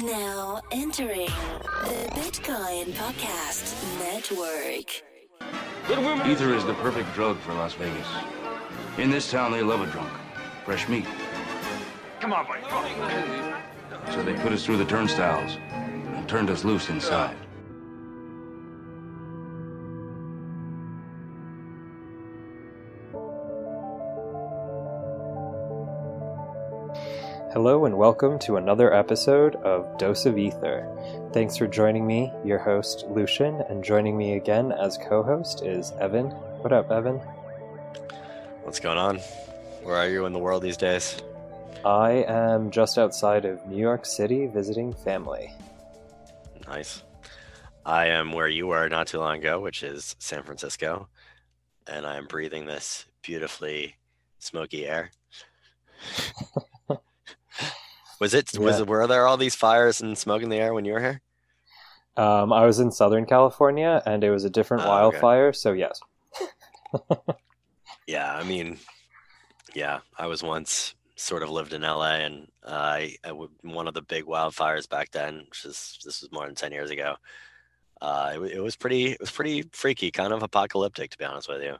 Now entering the Bitcoin Podcast Network. Ether is the perfect drug for Las Vegas. In this town, they love a drunk. Fresh meat. Come on, buddy. So they put us through the turnstiles and turned us loose inside. Hello and welcome to another episode of Dose of Ether. Thanks for joining me, your host Lucian, and joining me again as co-host is Evan. What up, Evan? What's going on? Where are you in the world these days? I am just outside of New York City visiting family. Nice. I am where you were not too long ago, which is San Francisco, and I am breathing this beautifully smoky air. was it was Yeah. were there all these fires and smoke in the air when you were here? Um, I was in Southern California and it was a different Oh, okay. wildfire, so yes. Yeah, I mean, yeah, I was once sort of lived in LA, and I, I w- one of the big wildfires back then, which is this was more than ten years ago. Uh, it, it was pretty, it was pretty freaky, kind of apocalyptic, to be honest with you.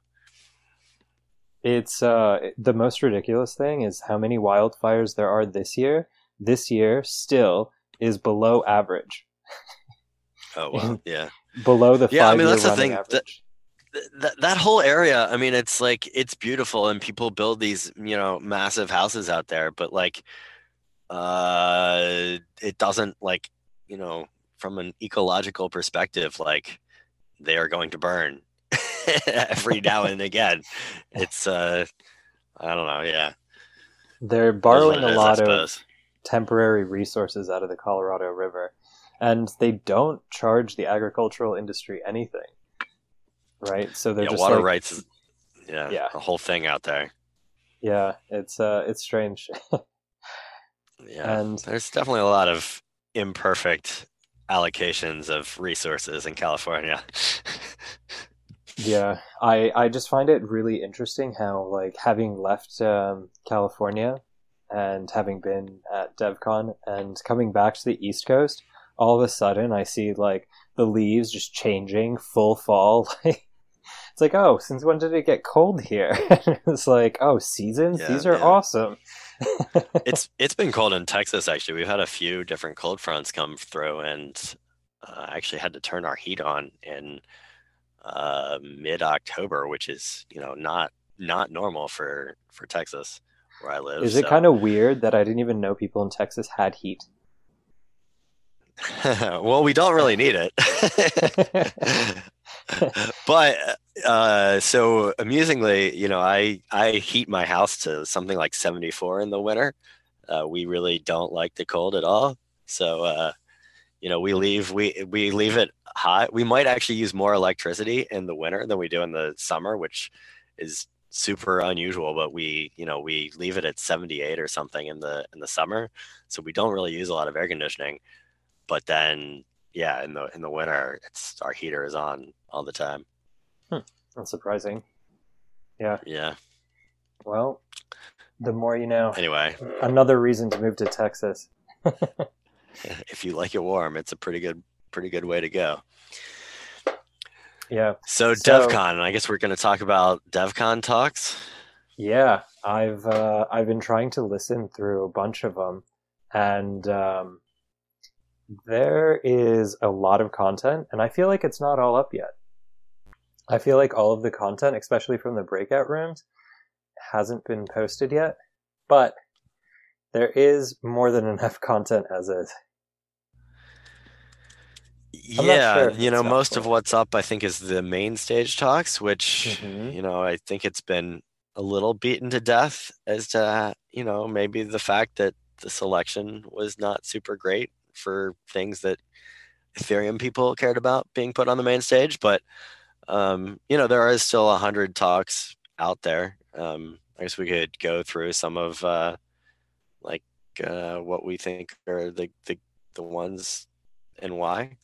It's uh, the most ridiculous thing is how many wildfires there are this year. This year still is below average, Oh well, yeah. below the Yeah, I mean, that's the thing, that-. That that whole area i mean it's like it's beautiful and people build these you know massive houses out there but like uh it doesn't like you know from an ecological perspective like they are going to burn every now and again it's uh i don't know yeah They're It is what borrowing a is, lot of. Temporary resources out of the Colorado River, and they don't charge the agricultural industry anything. Right? So they're yeah just water like, rights is yeah, Yeah. a whole thing out there Yeah, it's uh, it's strange. yeah And- there's definitely a lot of imperfect allocations of resources in california yeah, I I just find it really interesting how like having left um, California and having been at DevCon and coming back to the East Coast, all of a sudden I see like the leaves just changing, full fall. Like it's like, oh, since when did it get cold here? it's like, oh, seasons. Yeah, These are yeah. awesome. it's it's been cold in Texas actually. We've had a few different cold fronts come through, and uh, actually had to turn our heat on in uh, mid October, which is you know not not normal for for Texas where I live. Is it kind of weird that I didn't even know people in Texas had heat? well, we don't really need it. but uh, so amusingly, you know, I I heat my house to something like 74 in the winter. Uh, we really don't like the cold at all. So uh, you know, we leave we we leave it hot. We might actually use more electricity in the winter than we do in the summer, which is super unusual. But we you know we leave it at 78 or something in the in the summer, so we don't really use a lot of air conditioning. But then yeah, in the in the winter, it's our heater is on all the time. Hmm, that's surprising. Yeah. Yeah. Well, the more you know. Anyway, Another reason to move to Texas. if you like it warm, it's a pretty good pretty good way to go. Yeah. So, So- DevCon, I guess we're going to talk about DevCon talks. Yeah, I've uh, I've been trying to listen through a bunch of them, and um, there is a lot of content, and I feel like it's not all up yet. I feel like all of the content, especially from the breakout rooms, hasn't been posted yet, but there is more than enough content as is. I'm not yeah, sure you know, most of what's up, I think, is the main stage talks, which Mhm. you know, I think it's been a little beaten to death as to you know maybe the fact that the selection was not super great for things that Ethereum people cared about being put on the main stage, but um, you know, there are still a hundred talks out there. Um, I guess we could go through some of uh, like uh, what we think are the, the the ones and why.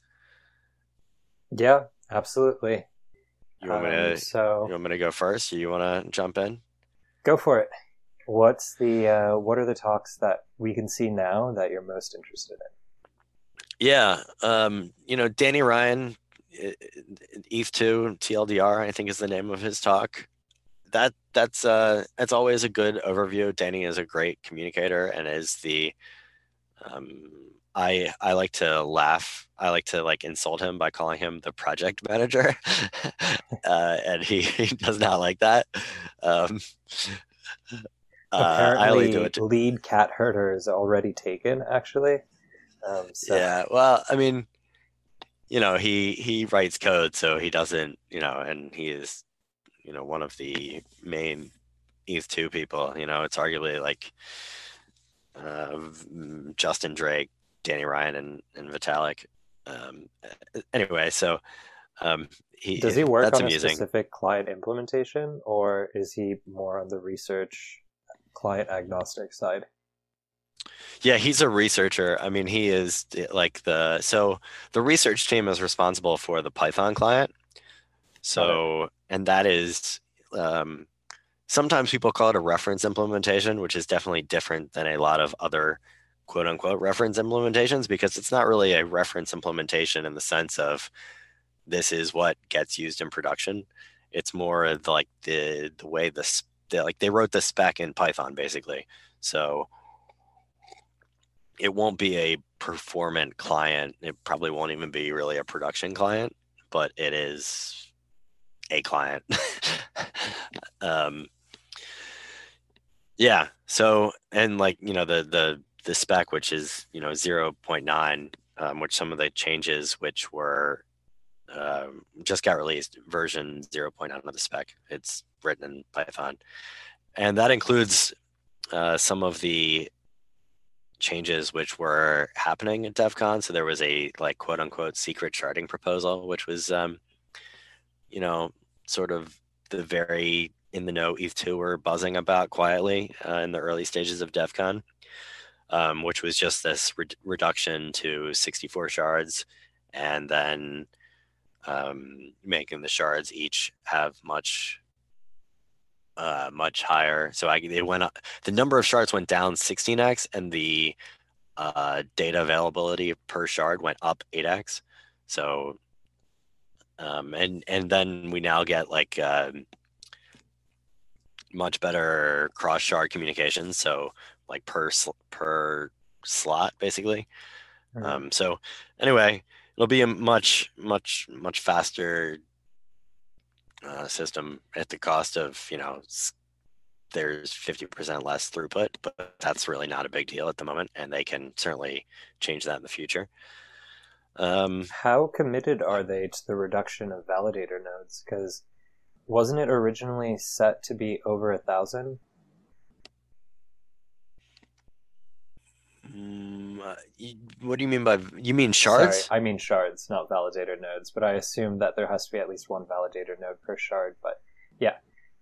Yeah, absolutely. You want me Um, to so you want me to go first, you want to jump in? go for it. What's the uh, what are the talks that we can see now that you're most interested in? Yeah, um, you know, Danny Ryan, ETH two TLDR, I think is the name of his talk. That that's uh that's always a good overview. Danny is a great communicator and is the um I I like to laugh. I like to like insult him by calling him the project manager, uh, and he, he does not like that. Um, uh, Apparently, to... lead cat herder is already taken. Actually, um, so. yeah. Well, I mean, you know, he he writes code, so he doesn't, you know, and he is, you know, one of the main ETH two people. You know, it's arguably like uh, Justin Drake, Danny Ryan, and and Vitalik. Um, anyway, so um, he does he work on amusing. a specific client implementation, or is he more on the research client agnostic side? Yeah, he's a researcher. I mean, he is like the so the research team is responsible for the Python client. So, and that is um, sometimes people call it a reference implementation, which is definitely different than a lot of other quote unquote reference implementations because it's not really a reference implementation in the sense of this is what gets used in production. It's more like the the way the, the like they wrote the spec in Python basically. So it won't be a performant client. It probably won't even be really a production client, but it is a client. um, yeah. So, and like, you know, the, the, the spec, which is, you know, 0.9, um, which some of the changes, which were, um, just got released version 0.9 of the spec. It's written in Python. And that includes uh, some of the changes which were happening at DevCon. So there was a like quote unquote secret sharding proposal, which was, um, you know, sort of the very in the know ETH2 were buzzing about quietly uh, in the early stages of DevCon, um, which was just this re- reduction to 64 shards and then um, making the shards each have much uh, much higher. So I they went up. The number of shards went down 16x, and the uh, data availability per shard went up 8x. So, um, and and then we now get like uh, much better cross shard communication. So like per sl- per slot basically. Mm-hmm. Um, so anyway, it'll be a much much much faster uh, system at the cost of you know there's 50% less throughput but that's really not a big deal at the moment and they can certainly change that in the future um, how committed are they to the reduction of validator nodes because wasn't it originally set to be over a thousand Mm, uh, what do you mean by you mean shards? Sorry, I mean shards, not validator nodes. But I assume that there has to be at least one validator node per shard. But yeah,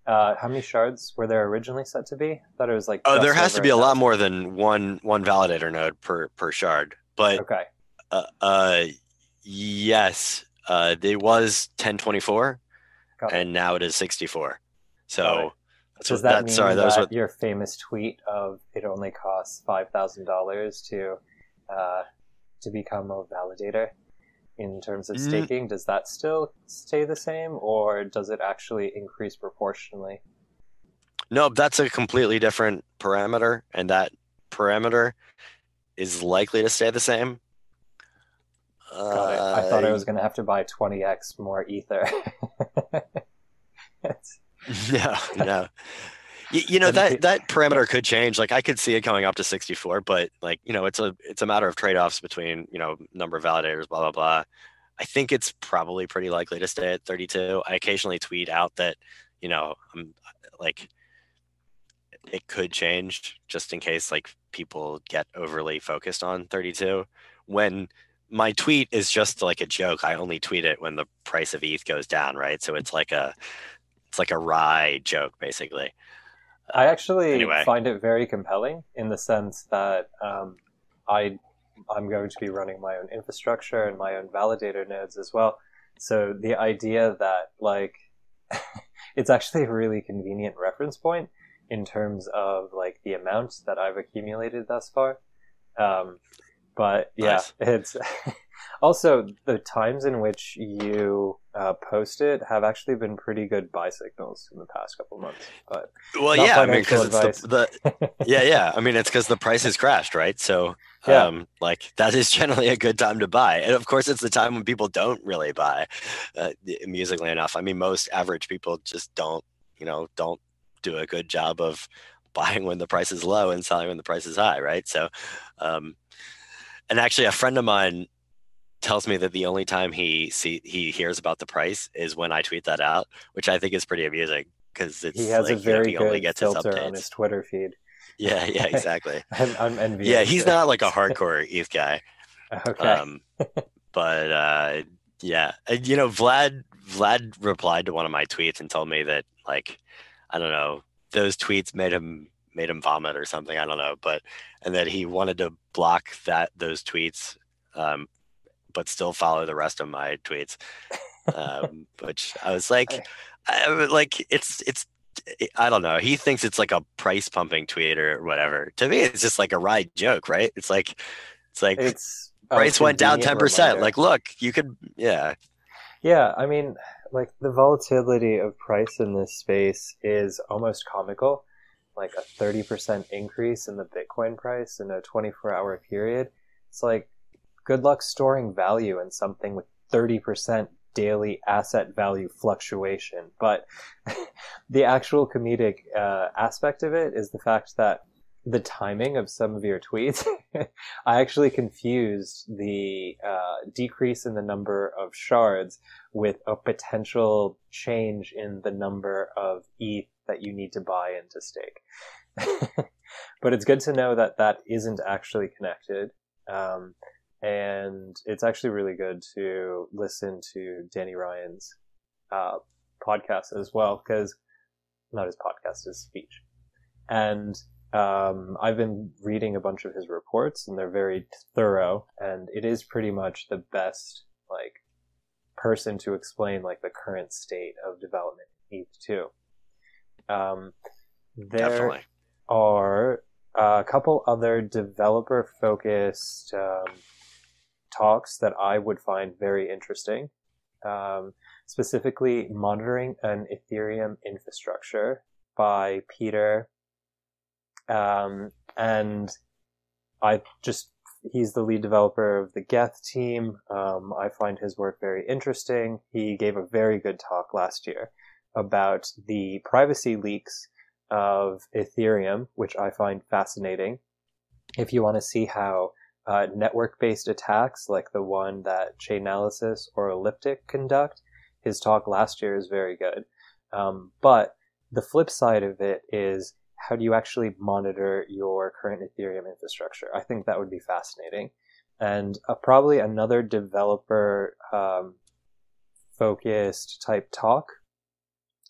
uh, how many shards were there originally set to be? I thought it was like. Oh, there has to be a lot more than one one validator node per per shard. But okay. Uh, uh yes, uh, it was ten twenty four, and now it is sixty four. So Does what, that, mean sorry, that, that what... your famous tweet of it only costs five thousand dollars to uh, to become a validator in terms of mm. staking? Mm. Does that still stay the same, or does it actually increase proportionally? No, that's a completely different parameter, and that parameter is likely to stay the same. Got it. I thought I was going to have to buy 20x more ether. no, no. You, you, know that that parameter could change. Like I could see it coming up to 64, but like you know, it's a it's a matter of trade offs between you know number of validators, blah blah blah. I think it's probably pretty likely to stay at 32. I occasionally tweet out that you know I'm uh, like it could change just in case like people get overly focused on 32 when my tweet is just like a joke i only tweet it when the price of eth goes down right so it's like a it's like a wry joke, basically. I actually anyway. find it very compelling in the sense that um, I I'm going to be running my own infrastructure and my own validator nodes as well. So the idea that like it's actually a really convenient reference point in terms of like the amount that I've accumulated thus far. Um, but yeah, Nice. it's also the times in which you uh, post it have actually been pretty good buy signals in the past couple months. But Well, yeah, I mean, because it's the, the yeah, yeah. I mean, it's because the price has crashed, right? So, Yeah. um, like that is generally a good time to buy, and of course, it's the time when people don't really buy. Uh, musically enough, I mean, most average people just don't, you know, don't do a good job of buying when the price is low and selling when the price is high, right? So, um, and actually, a friend of mine tells me that the only time he see he hears about the price is when I tweet that out, which I think is pretty amusing because it's he has like, a very you know, he only good gets his filter on his Twitter feed. Yeah, yeah, exactly. I'm, I'm envious. yeah, he's not like a hardcore ETH guy. Okay. Um, but uh, yeah, And, you know, Vlad Vlad replied to one of my tweets and told me that like I don't know those tweets made him made him vomit or something. I don't know, but and that he wanted to block that those tweets, um, but still follow the rest of my tweets. Um, which I was like, I, like it's it's I don't know. He thinks it's like a price pumping tweet or whatever. To me, it's just like a ride joke, right? It's like it's like it's price went down 10%. Like, look, you could, yeah. Yeah, I mean, like the volatility of price in this space is almost comical. Like a 30% increase in the Bitcoin price in a 24 hour period. It's like, good luck storing value in something with 30% daily asset value fluctuation. But the actual comedic uh, aspect of it is the fact that the timing of some of your tweets, I actually confused the uh, decrease in the number of shards with a potential change in the number of ETH that you need to buy into stake. but it's good to know that that isn't actually connected. Um, and it's actually really good to listen to Danny Ryan's uh, podcast as well, because not his podcast, his speech. And um, I've been reading a bunch of his reports, and they're very thorough, and it is pretty much the best like person to explain like the current state of development in ETH two. Um, there Definitely. are a couple other developer focused um, talks that I would find very interesting. Um, specifically, monitoring an Ethereum infrastructure by Peter. Um, and I just, he's the lead developer of the Geth team. Um, I find his work very interesting. He gave a very good talk last year about the privacy leaks of Ethereum, which I find fascinating. If you want to see how uh, network-based attacks, like the one that Chainalysis or Elliptic conduct, his talk last year is very good. Um, but the flip side of it is how do you actually monitor your current Ethereum infrastructure? I think that would be fascinating. And uh, probably another developer um, focused type talk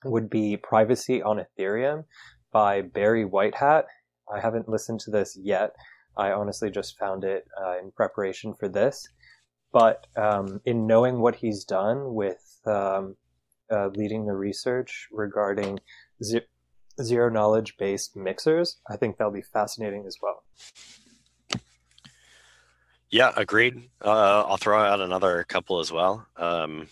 would be Privacy on Ethereum by Barry Whitehat. I haven't listened to this yet. I honestly just found it uh, in preparation for this. But um, in knowing what he's done with um, uh, leading the research regarding ze- zero knowledge based mixers, I think that'll be fascinating as well. Yeah, agreed. Uh, I'll throw out another couple as well. Um,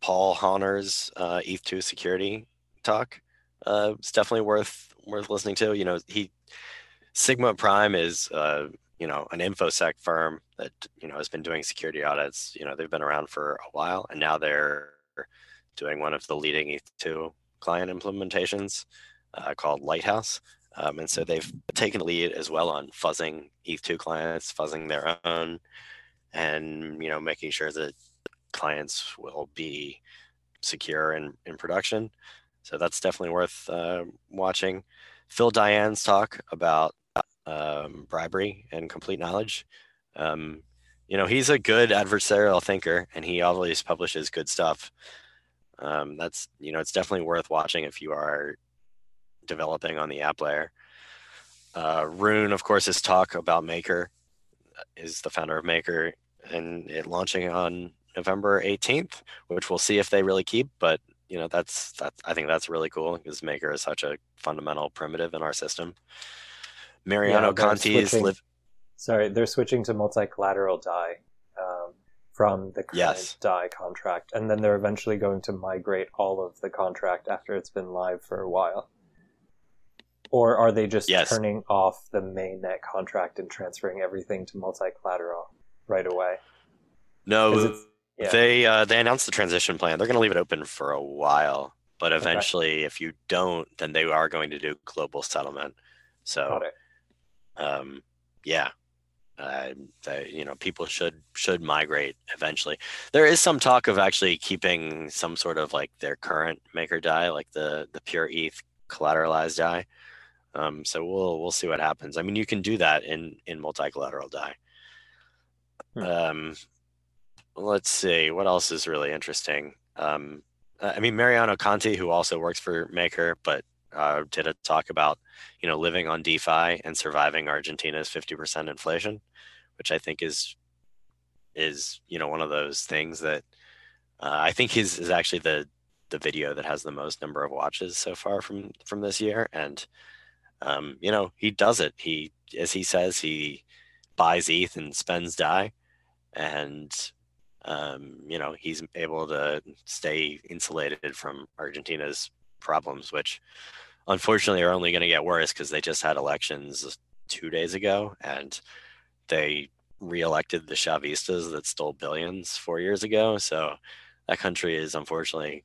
Paul Hauner's uh, ETH2 security talk. Uh, definitely worth worth listening to. You know, he Sigma Prime is uh, you know an infosec firm that you know has been doing security audits. You know, they've been around for a while, and now they're doing one of the leading ETH2 client implementations uh, called Lighthouse. Um, and so they've taken the lead as well on fuzzing ETH2 clients, fuzzing their own, and you know making sure that clients will be secure in, in production. So that's definitely worth uh, watching. Phil Daian's talk about um, bribery and complete knowledge. Um, you know, he's a good adversarial thinker, and he always publishes good stuff. Um, that's you know, it's definitely worth watching if you are developing on the app layer. Uh, Rune, of course, his talk about Maker is the founder of Maker, and it launching on November 18th, which we'll see if they really keep. But you know, that's that's I think that's really cool because Maker is such a fundamental primitive in our system. Mariano Yeah, Conti's live. Sorry, they're switching to multi-collateral Dai um, from the current Yes. Dai contract, and then they're eventually going to migrate all of the contract after it's been live for a while. Or are they just Yes. turning off the mainnet contract and transferring everything to multi-collateral right away No, it's- yeah. they uh, they announced the transition plan. They're going to leave it open for a while, but eventually, if you don't, then they are going to do global settlement. So um, yeah, uh, they, you know, people should should migrate eventually. There is some talk of actually keeping some sort of like their current maker Dai, like the the pure ETH collateralized Dai. Um, so we'll we'll see what happens. I mean, you can do that in in multi collateral Dai. Hmm. Um, let's see what else is really interesting. Um, I mean, Mariano Conti, who also works for Maker, but uh, did a talk about you know living on DeFi and surviving Argentina's 50% inflation, which I think is is you know one of those things that uh, I think his is actually the the video that has the most number of watches so far from from this year, and um, you know he does it. He as he says he buys ETH and spends DAI, and um, you know he's able to stay insulated from Argentina's problems, which unfortunately are only going to get worse because they just had elections two days ago and they reelected the Chavistas that stole billions four years ago. So that country is unfortunately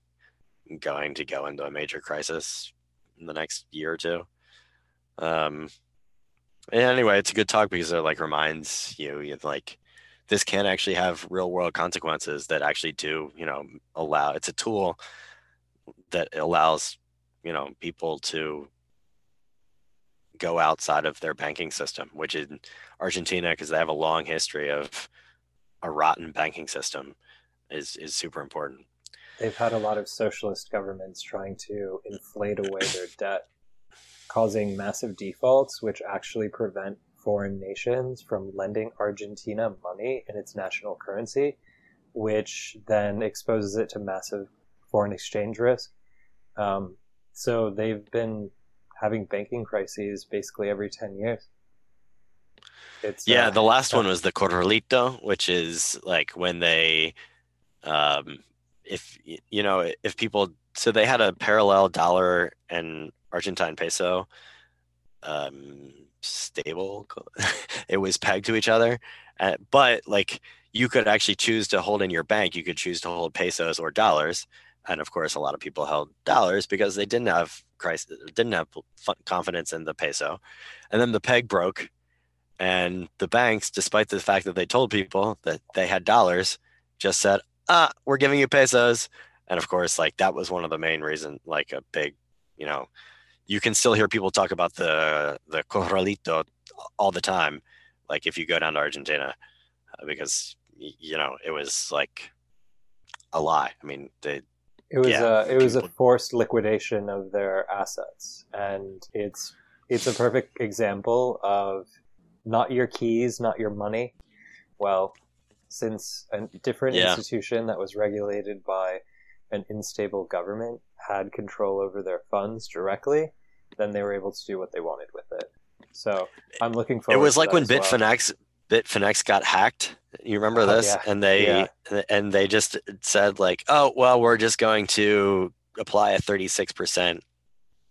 going to go into a major crisis in the next year or two. Um, and anyway, it's a good talk because it like reminds you, you like this can actually have real world consequences that actually do, you know, allow it's a tool that allows, you know, people to go outside of their banking system, which in Argentina, because they have a long history of a rotten banking system, is is super important. They've had a lot of socialist governments trying to inflate away their debt, causing massive defaults, which actually prevent foreign nations from lending Argentina money in its national currency, which then exposes it to massive foreign exchange risk. Um, so they've been having banking crises basically every 10 years. It's, Yeah, uh, the last tough. one was the corralito, which is like when they, um, if you know, if people, so they had a parallel dollar and Argentine peso, um, stable. it was pegged to each other, uh, but like you could actually choose to hold in your bank. You could choose to hold pesos or dollars, and of course, a lot of people held dollars because they didn't have crisis, didn't have confidence in the peso, and then the peg broke and the banks, despite the fact that they told people that they had dollars, just said, "Ah, we're giving you pesos." And of course, like that was one of the main reason, like a big, you know, you can still hear people talk about the the corralito all the time, like if you go down to Argentina, uh, because you know it was like a lie. I mean, they It was Yeah, a it was a forced liquidation of their assets, and it's it's a perfect example of not your keys, not your money. Well, since a different Yeah. institution that was regulated by an unstable government had control over their funds directly, then they were able to do what they wanted with it. So I'm looking forward. it was to like when as well. Bitfinex Bitfinex got hacked. You remember Oh, this? yeah. And they Yeah. and they just said like, "Oh, well, we're just going to apply a 36%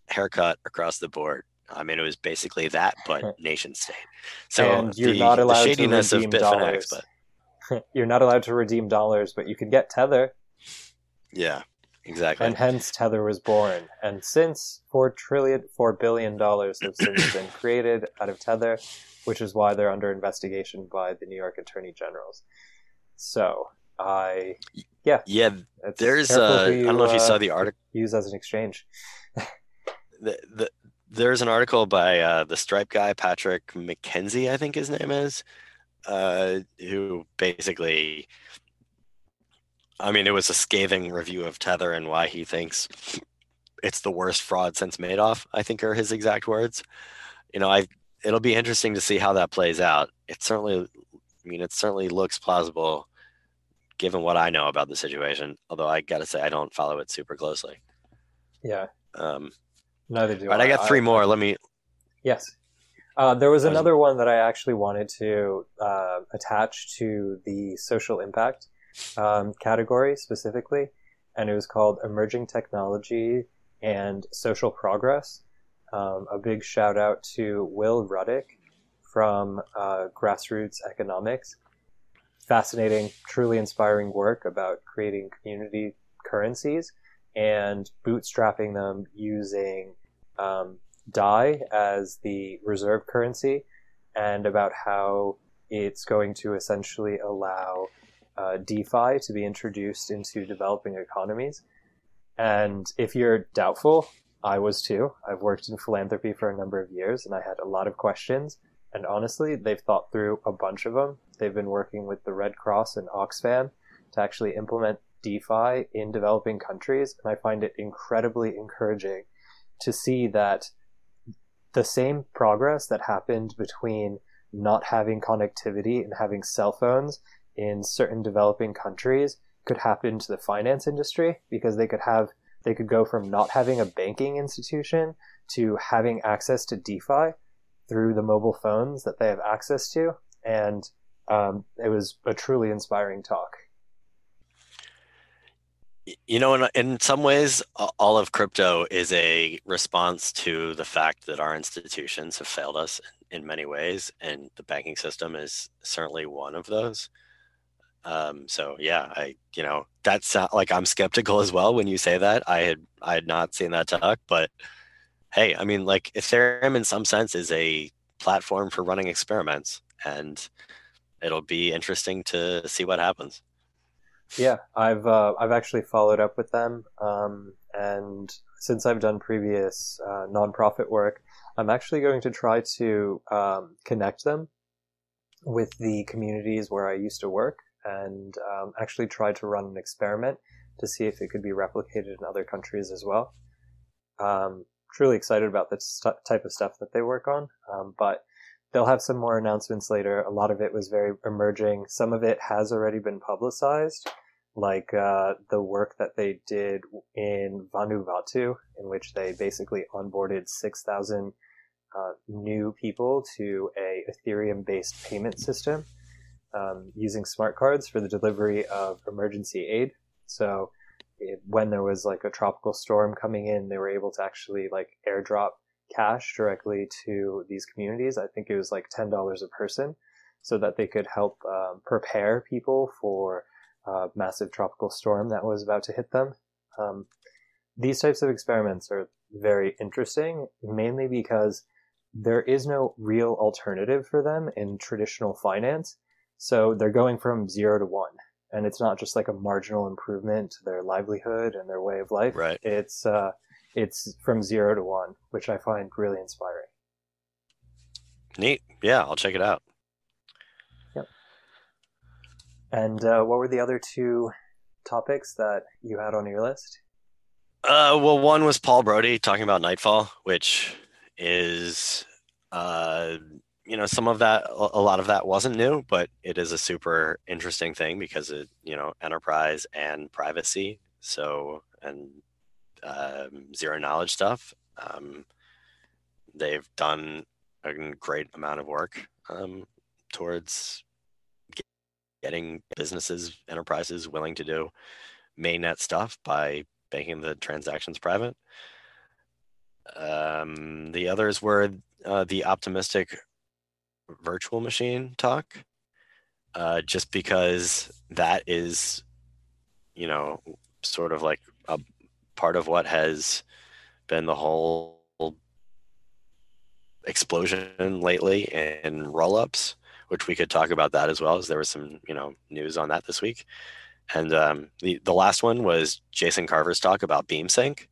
haircut across the board." I mean, it was basically that, but nation state. So And you're the, not the allowed to shadiness of redeem Bitfinex, dollars. but You're not allowed to redeem dollars, but you can get Tether. yeah, exactly. and hence Tether was born. And since four trillion, four billion dollars have since been created out of Tether, which is why they're under investigation by the New York Attorney Generals. So I, yeah, yeah, there's careful uh, who I don't know if you saw uh, the article. use as an exchange. the, the, there's an article by uh, the Stripe guy, Patrick McKenzie, I think his name is, uh, who basically, I mean, it was a scathing review of Tether and why he thinks it's the worst fraud since Madoff. I think are his exact words. You know, I it'll be interesting to see how that plays out. It certainly, I mean, it certainly looks plausible given what I know about the situation. Although I got to say, I don't follow it super closely. Yeah, Um, neither do right, I got three more. Let me Yes. Uh, there was another one that I actually wanted to uh, attach to the social impact um, category specifically, and it was called Emerging Technology and Social Progress. Um, a big shout out to Will Ruddick from uh, Grassroots Economics. Fascinating, truly inspiring work about creating community currencies and bootstrapping them using um, DAI as the reserve currency, and about how it's going to essentially allow uh, DeFi to be introduced into developing economies. And if you're doubtful, I was too. I've worked in philanthropy for a number of years and I had a lot of questions. And honestly, they've thought through a bunch of them. They've been working with the Red Cross and Oxfam to actually implement DeFi in developing countries. And I find it incredibly encouraging to see that the same progress that happened between not having connectivity and having cell phones in certain developing countries could happen to the finance industry because they could have they could go from not having a banking institution to having access to DeFi through the mobile phones that they have access to, and um, it was a truly inspiring talk. You know, in, in some ways, all of crypto is a response to the fact that our institutions have failed us in many ways, and the banking system is certainly one of those. Um, so yeah, I you know that's like I'm skeptical as well when you say that. I had I had not seen that talk, but hey, I mean like Ethereum in some sense is a platform for running experiments, and it'll be interesting to see what happens. Yeah, I've uh, I've actually followed up with them, um, and since I've done previous uh, nonprofit work, I'm actually going to try to um, connect them with the communities where I used to work and um, actually tried to run an experiment to see if it could be replicated in other countries as well. Um, truly excited about the st- type of stuff that they work on, um, but they'll have some more announcements later. A lot of it was very emerging. Some of it has already been publicized, like uh, the work that they did in Vanuatu, in which they basically onboarded 6,000 uh, new people to a Ethereum-based payment system um, using smart cards for the delivery of emergency aid. So it, when there was like a tropical storm coming in, they were able to actually like airdrop cash directly to these communities. I think it was like ten dollars a person, so that they could help um, prepare people for a massive tropical storm that was about to hit them. Um, these types of experiments are very interesting, mainly because there is no real alternative for them in traditional finance. So they're going from zero to one. And it's not just like a marginal improvement to their livelihood and their way of life. Right. It's uh, it's from zero to one, which I find really inspiring. Neat. Yeah, I'll check it out. Yep. And uh, what were the other two topics that you had on your list? Uh, well, one was Paul Brody talking about Nightfall, which is uh, you know some of that a lot of that wasn't new but it is a super interesting thing because it you know enterprise and privacy so and um, zero knowledge stuff um, they've done a great amount of work um, towards getting businesses enterprises willing to do mainnet stuff by making the transactions private. Um, the others were uh, the optimistic virtual machine talk, uh, just because that is, you know, sort of like a part of what has been the whole explosion lately in rollups, which we could talk about that as well, as there was some, you know, news on that this week. And um, the the last one was Jason Carver's talk about BeamSync,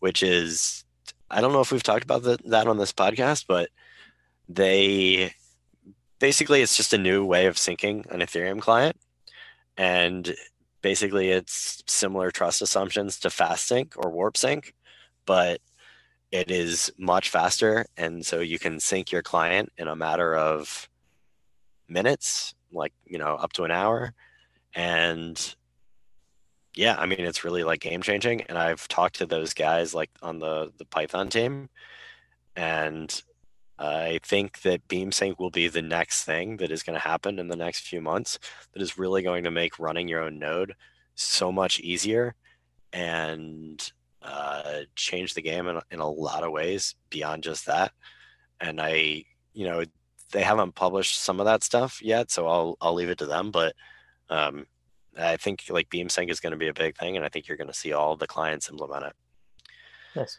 which is I don't know if we've talked about the, that on this podcast, but they basically it's just a new way of syncing an Ethereum client. And basically it's similar trust assumptions to fast sync or warp sync, but it is much faster. And so you can sync your client in a matter of minutes, like, you know, up to an hour. And yeah, I mean, it's really like game changing. And I've talked to those guys like on the, the Python team and I think that BeamSync will be the next thing that is going to happen in the next few months that is really going to make running your own node so much easier and uh, change the game in, in a lot of ways beyond just that. And I, you know, they haven't published some of that stuff yet, so I'll I'll leave it to them. But um, I think like BeamSync is going to be a big thing, and I think you're going to see all the clients implement it. Yes.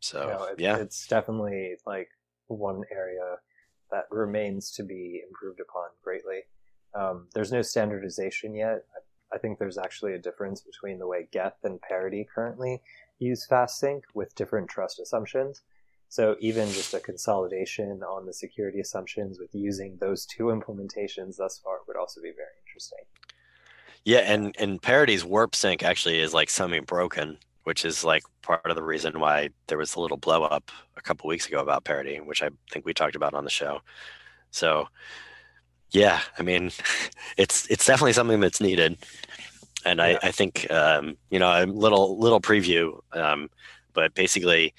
So it- yeah, it's definitely like one area that remains to be improved upon greatly. Um, there's no standardization yet. I, think there's actually a difference between the way Geth and Parity currently use FastSync with different trust assumptions. So even just a consolidation on the security assumptions with using those two implementations thus far would also be very interesting. yeah, and and Parity's warp sync actually is like semi broken, which is like part of the reason why there was a little blow up a couple weeks ago about Parity, which I think we talked about on the show. So yeah, I mean, it's it's definitely something that's needed, and Yeah. I I think um, you know a little little preview, um, but basically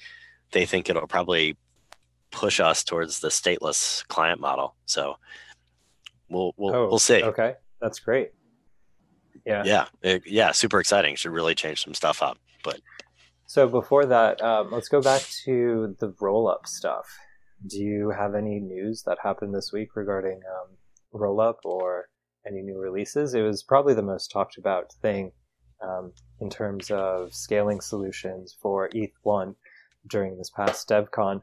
they think it'll probably push us towards the stateless client model. So we'll we'll Oh, we'll see. Okay, that's great. Yeah. Yeah, it- yeah, super exciting. Should really change some stuff up. But So before that, um, let's go back to the roll-up stuff. Do you have any news that happened this week regarding um, roll-up or any new releases? It was probably the most talked about thing um, in terms of scaling solutions for ETH1 during this past DevCon,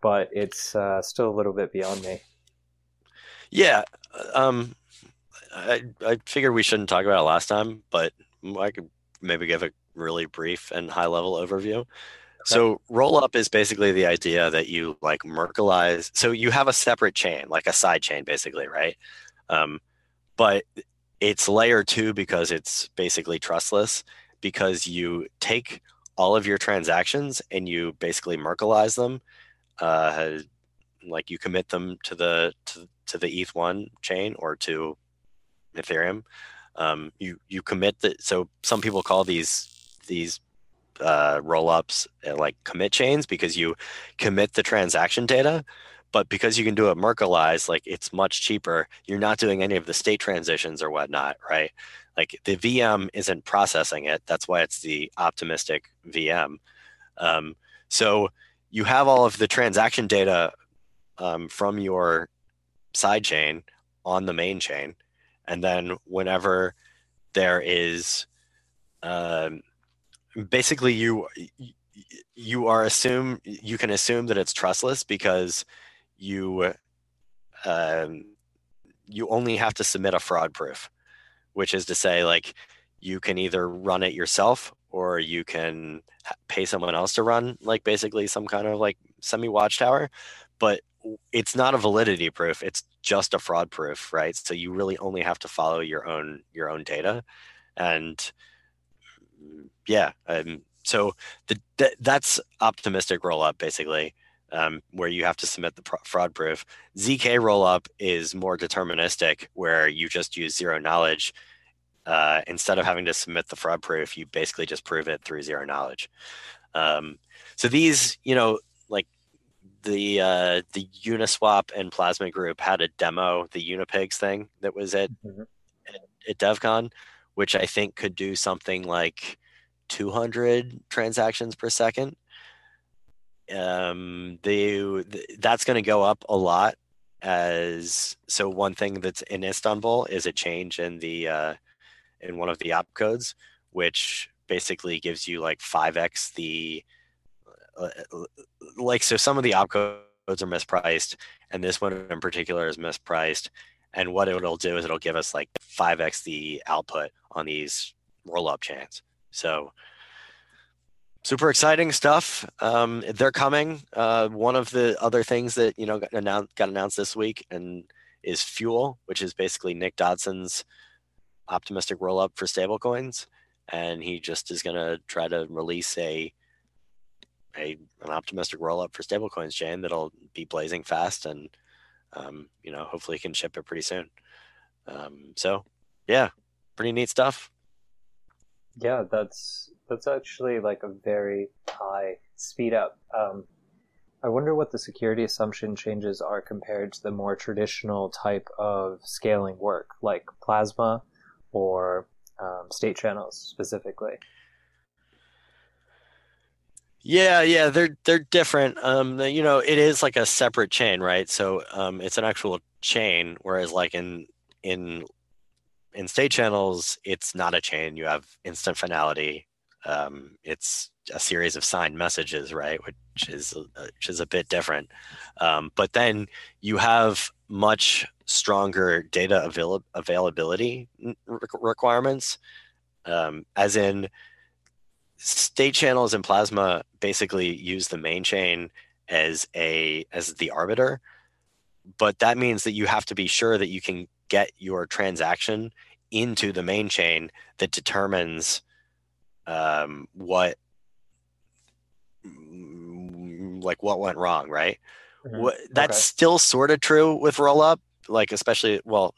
but it's uh, still a little bit beyond me. yeah, um, I I figured we shouldn't talk about it last time, but I could maybe give a really brief and high level overview. So roll up is basically the idea that you like Merkleize. So you have a separate chain, like a side chain, basically, right? Um, but it's layer two because it's basically trustless because you take all of your transactions and you basically Merkleize them. Uh, like you commit them to the to, to the ETH1 chain or to Ethereum. Um, you you commit that. so some people call these these uh, roll ups uh, like commit chains because you commit the transaction data, but because you can do it Merkleize, like it's much cheaper. You're not doing any of the state transitions or whatnot, right? Like the VM isn't processing it. That's why it's the optimistic VM. Um, so you have all of the transaction data um, from your side chain on the main chain, and then whenever there is um, basically you you are assume you can assume that it's trustless because you um, you only have to submit a fraud proof which is to say like you can either run it yourself or you can pay someone else to run like basically some kind of like semi watchtower but it's not a validity proof it's just a fraud proof right? So you really only have to follow your own your own data and yeah um, so the, th- that's optimistic roll up basically um, where you have to submit the pro- fraud proof zk roll up is more deterministic where you just use zero knowledge uh, instead of having to submit the fraud proof you basically just prove it through zero knowledge um, so these you know like the uh, the uniswap and plasma group had a demo the unipigs thing that was at Mhm. at devcon which i think could do something like 200 transactions per second. Um they th- that's going to go up a lot as so one thing that's in istanbul is a change in the uh in one of the op codes which basically gives you like 5x the uh, like so some of the op codes are mispriced and this one in particular is mispriced and what it'll do is it'll give us like 5x the output on these roll up chains so super exciting stuff. Um, they're coming. Uh, one of the other things that you know got announced, got announced this week and is Fuel, which is basically Nick Dodson's optimistic roll up for stablecoins, and he just is going to try to release a a an optimistic roll up for stablecoins chain that'll be blazing fast and um, you know hopefully can ship it pretty soon. Um, so yeah, pretty neat stuff. Yeah, that's that's actually like a very high speed up. Um, I wonder what the security assumption changes are compared to the more traditional type of scaling work, like Plasma or um, state channels specifically. Yeah, yeah, they're they're different. Um, you know, it is like a separate chain, right? So um, it's an actual chain, whereas like in in in state channels, it's not a chain. You have instant finality. Um, it's a series of signed messages, right? Which is uh, which is a bit different. Um, but then you have much stronger data avail- availability requirements, um, as in state channels and plasma basically use the main chain as a as the arbiter but that means that you have to be sure that you can get your transaction into the main chain that determines um, what mm, like what went wrong right mm-hmm. what, that's okay. still sort of true with rollup like especially well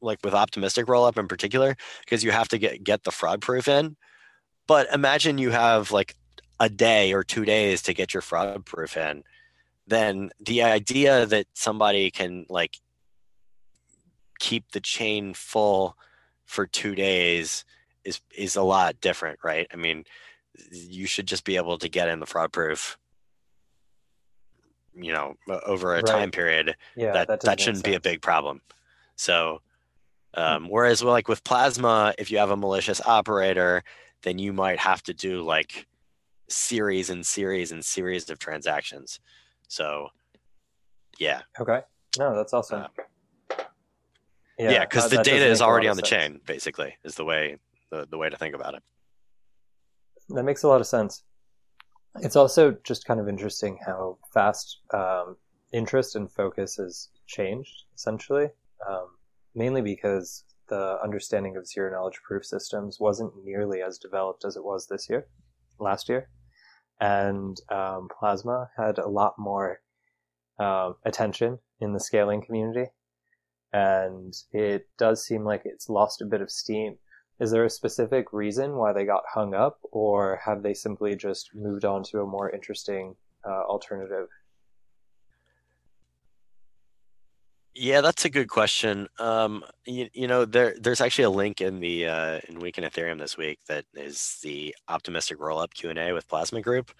like with optimistic rollup in particular because you have to get get the fraud proof in but imagine you have like a day or two days to get your fraud proof in then the idea that somebody can like keep the chain full for two days is is a lot different, right? I mean, you should just be able to get in the fraud proof you know over a right. time period. Yeah, that that, that shouldn't be a big problem. So hmm. um, whereas like with plasma if you have a malicious operator then you might have to do like series and series and series of transactions. So yeah. Okay. No that's awesome. Uh, yeah, because the data is already on the sense. chain, basically, is the way the, the way to think about it. That makes a lot of sense. It's also just kind of interesting how fast um, interest and focus has changed, essentially, um, mainly because the understanding of zero knowledge proof systems wasn't nearly as developed as it was this year, last year. And um, Plasma had a lot more uh, attention in the scaling community and it does seem like it's lost a bit of steam. Is there a specific reason why they got hung up, or have they simply just moved on to a more interesting uh, alternative? Yeah, that's a good question. Um, you, you, know, there there's actually a link in the uh, in Week in Ethereum this week that is the optimistic rollup Q and A with Plasma Group,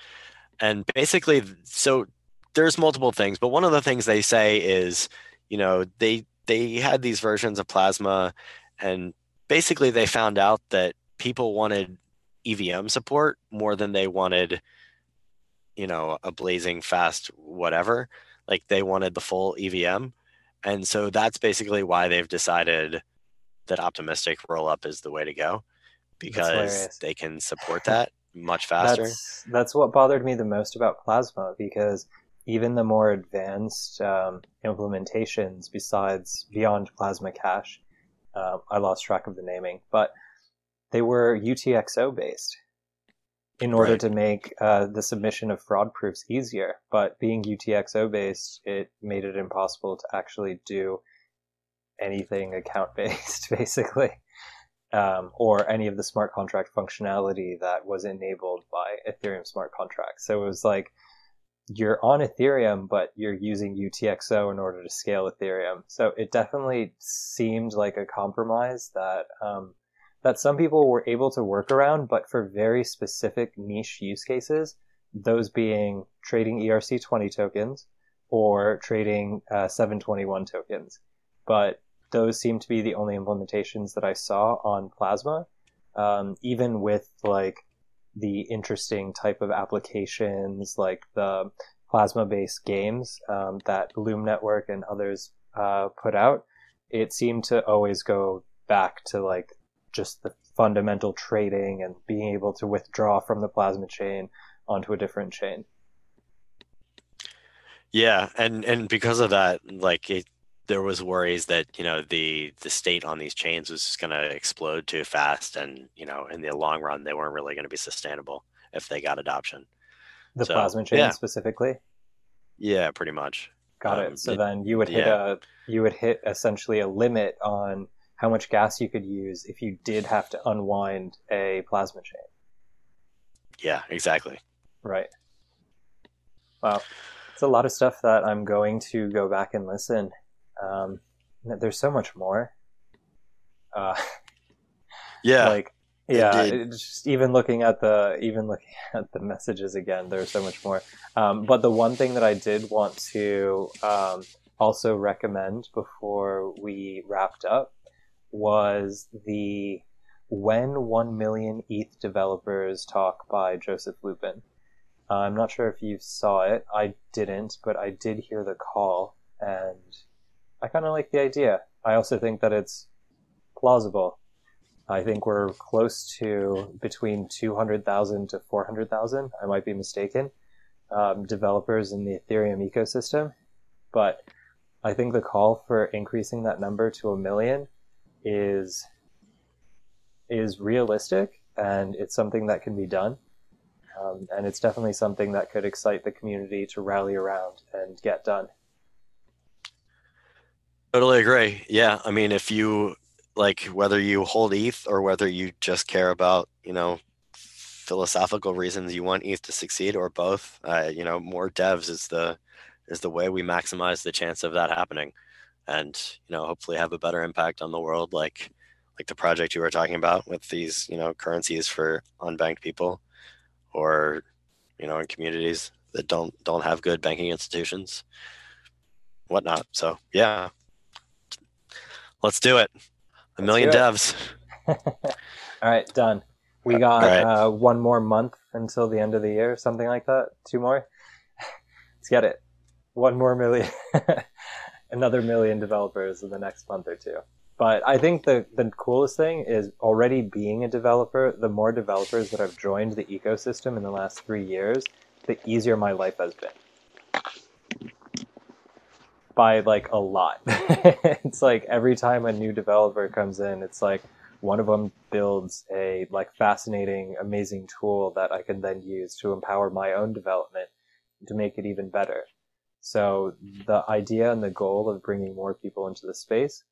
and basically, so there's multiple things, but one of the things they say is, you know, they they had these versions of plasma and basically they found out that people wanted EVM support more than they wanted you know a blazing fast whatever. Like they wanted the full EVM and so that's basically why they've decided that optimistic rollup is the way to go because they can support that much faster. That's, that's what bothered me the most about plasma because even the more advanced um, implementations besides beyond Plasma Cash, uh, I lost track of the naming, but they were UTXO based in order right. to make uh, the submission of fraud proofs easier. But being UTXO based, it made it impossible to actually do anything account based, basically, um, or any of the smart contract functionality that was enabled by Ethereum smart contracts. So it was like you're on Ethereum, but you're using UTXO in order to scale Ethereum. So it definitely seemed like a compromise that um, that some people were able to work around, but for very specific niche use cases, those being trading ERC20 tokens or trading uh, 721 tokens. But those seem to be the only implementations that I saw on Plasma. Um, even with like the interesting type of applications like the plasma based games um, that Loom Network and others uh, put out, it seemed to always go back to like just the fundamental trading and being able to withdraw from the plasma chain onto a different chain. Yeah, and and because of that, like it there was worries that you know the the state on these chains was just going to explode too fast and you know in the long run they weren't really going to be sustainable if they got adoption. The so, plasma chain yeah. specifically? Yeah pretty much. Got um, it so it, then you would hit yeah. a you would hit essentially a limit on how much gas you could use if you did have to unwind a plasma chain. Yeah exactly. Right. Wow. It's a lot of stuff that I'm going to go back and listen. Um, there's so much more. Uh, Yeah. like yeah just even looking at the even looking at the messages again there's so much more um, but the one thing that i did want to um, also recommend before we wrapped up was the when 1 million eth developers talk by Joseph Lubin Uh, i'm not sure if you saw it i didn't but i did hear the call and i kind of like the idea i also think that it's plausible I think we're close to between 200,000 to 400,000. I might be mistaken. Um, developers in the Ethereum ecosystem, but I think the call for increasing that number to a million is is realistic, and it's something that can be done. Um, and it's definitely something that could excite the community to rally around and get done. Totally agree. Yeah, I mean, if you like whether you hold ETH or whether you just care about, you know, philosophical reasons you want ETH to succeed or both, uh, you know, more devs is the is the way we maximize the chance of that happening, and you know, hopefully have a better impact on the world, like like the project you were talking about with these, you know, currencies for unbanked people, or you know, in communities that don't don't have good banking institutions, whatnot. So yeah, let's do it. A Let's million it. devs. All right, done. We got All right. uh, one more month until the end of the year, something like that. Two more. Let's get it. One more million, another million developers in the next month or two. But I think the the coolest thing is already being a developer. The more developers that have joined the ecosystem in the last three years, the easier my life has been. By like a lot. it's like every time a new developer comes in, it's like one of them builds a like fascinating amazing tool that i can then use to empower my own development to make it even better so the idea and the goal of bringing more people into the space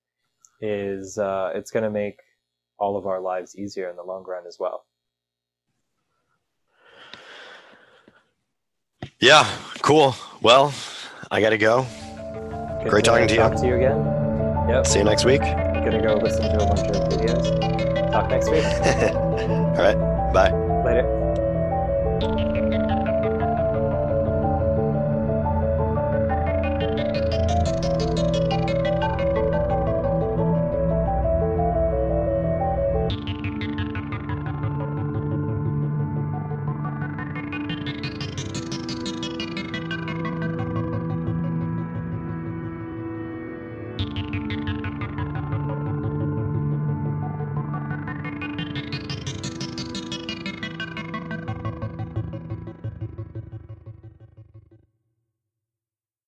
is uh, it's going to make all of our lives easier in the long run as well Yeah, cool. Well, I gotta go. Good Great talking to you. talk to you again yep See you next week. gonna go listen to a bunch of videos talk next week All right. Bye.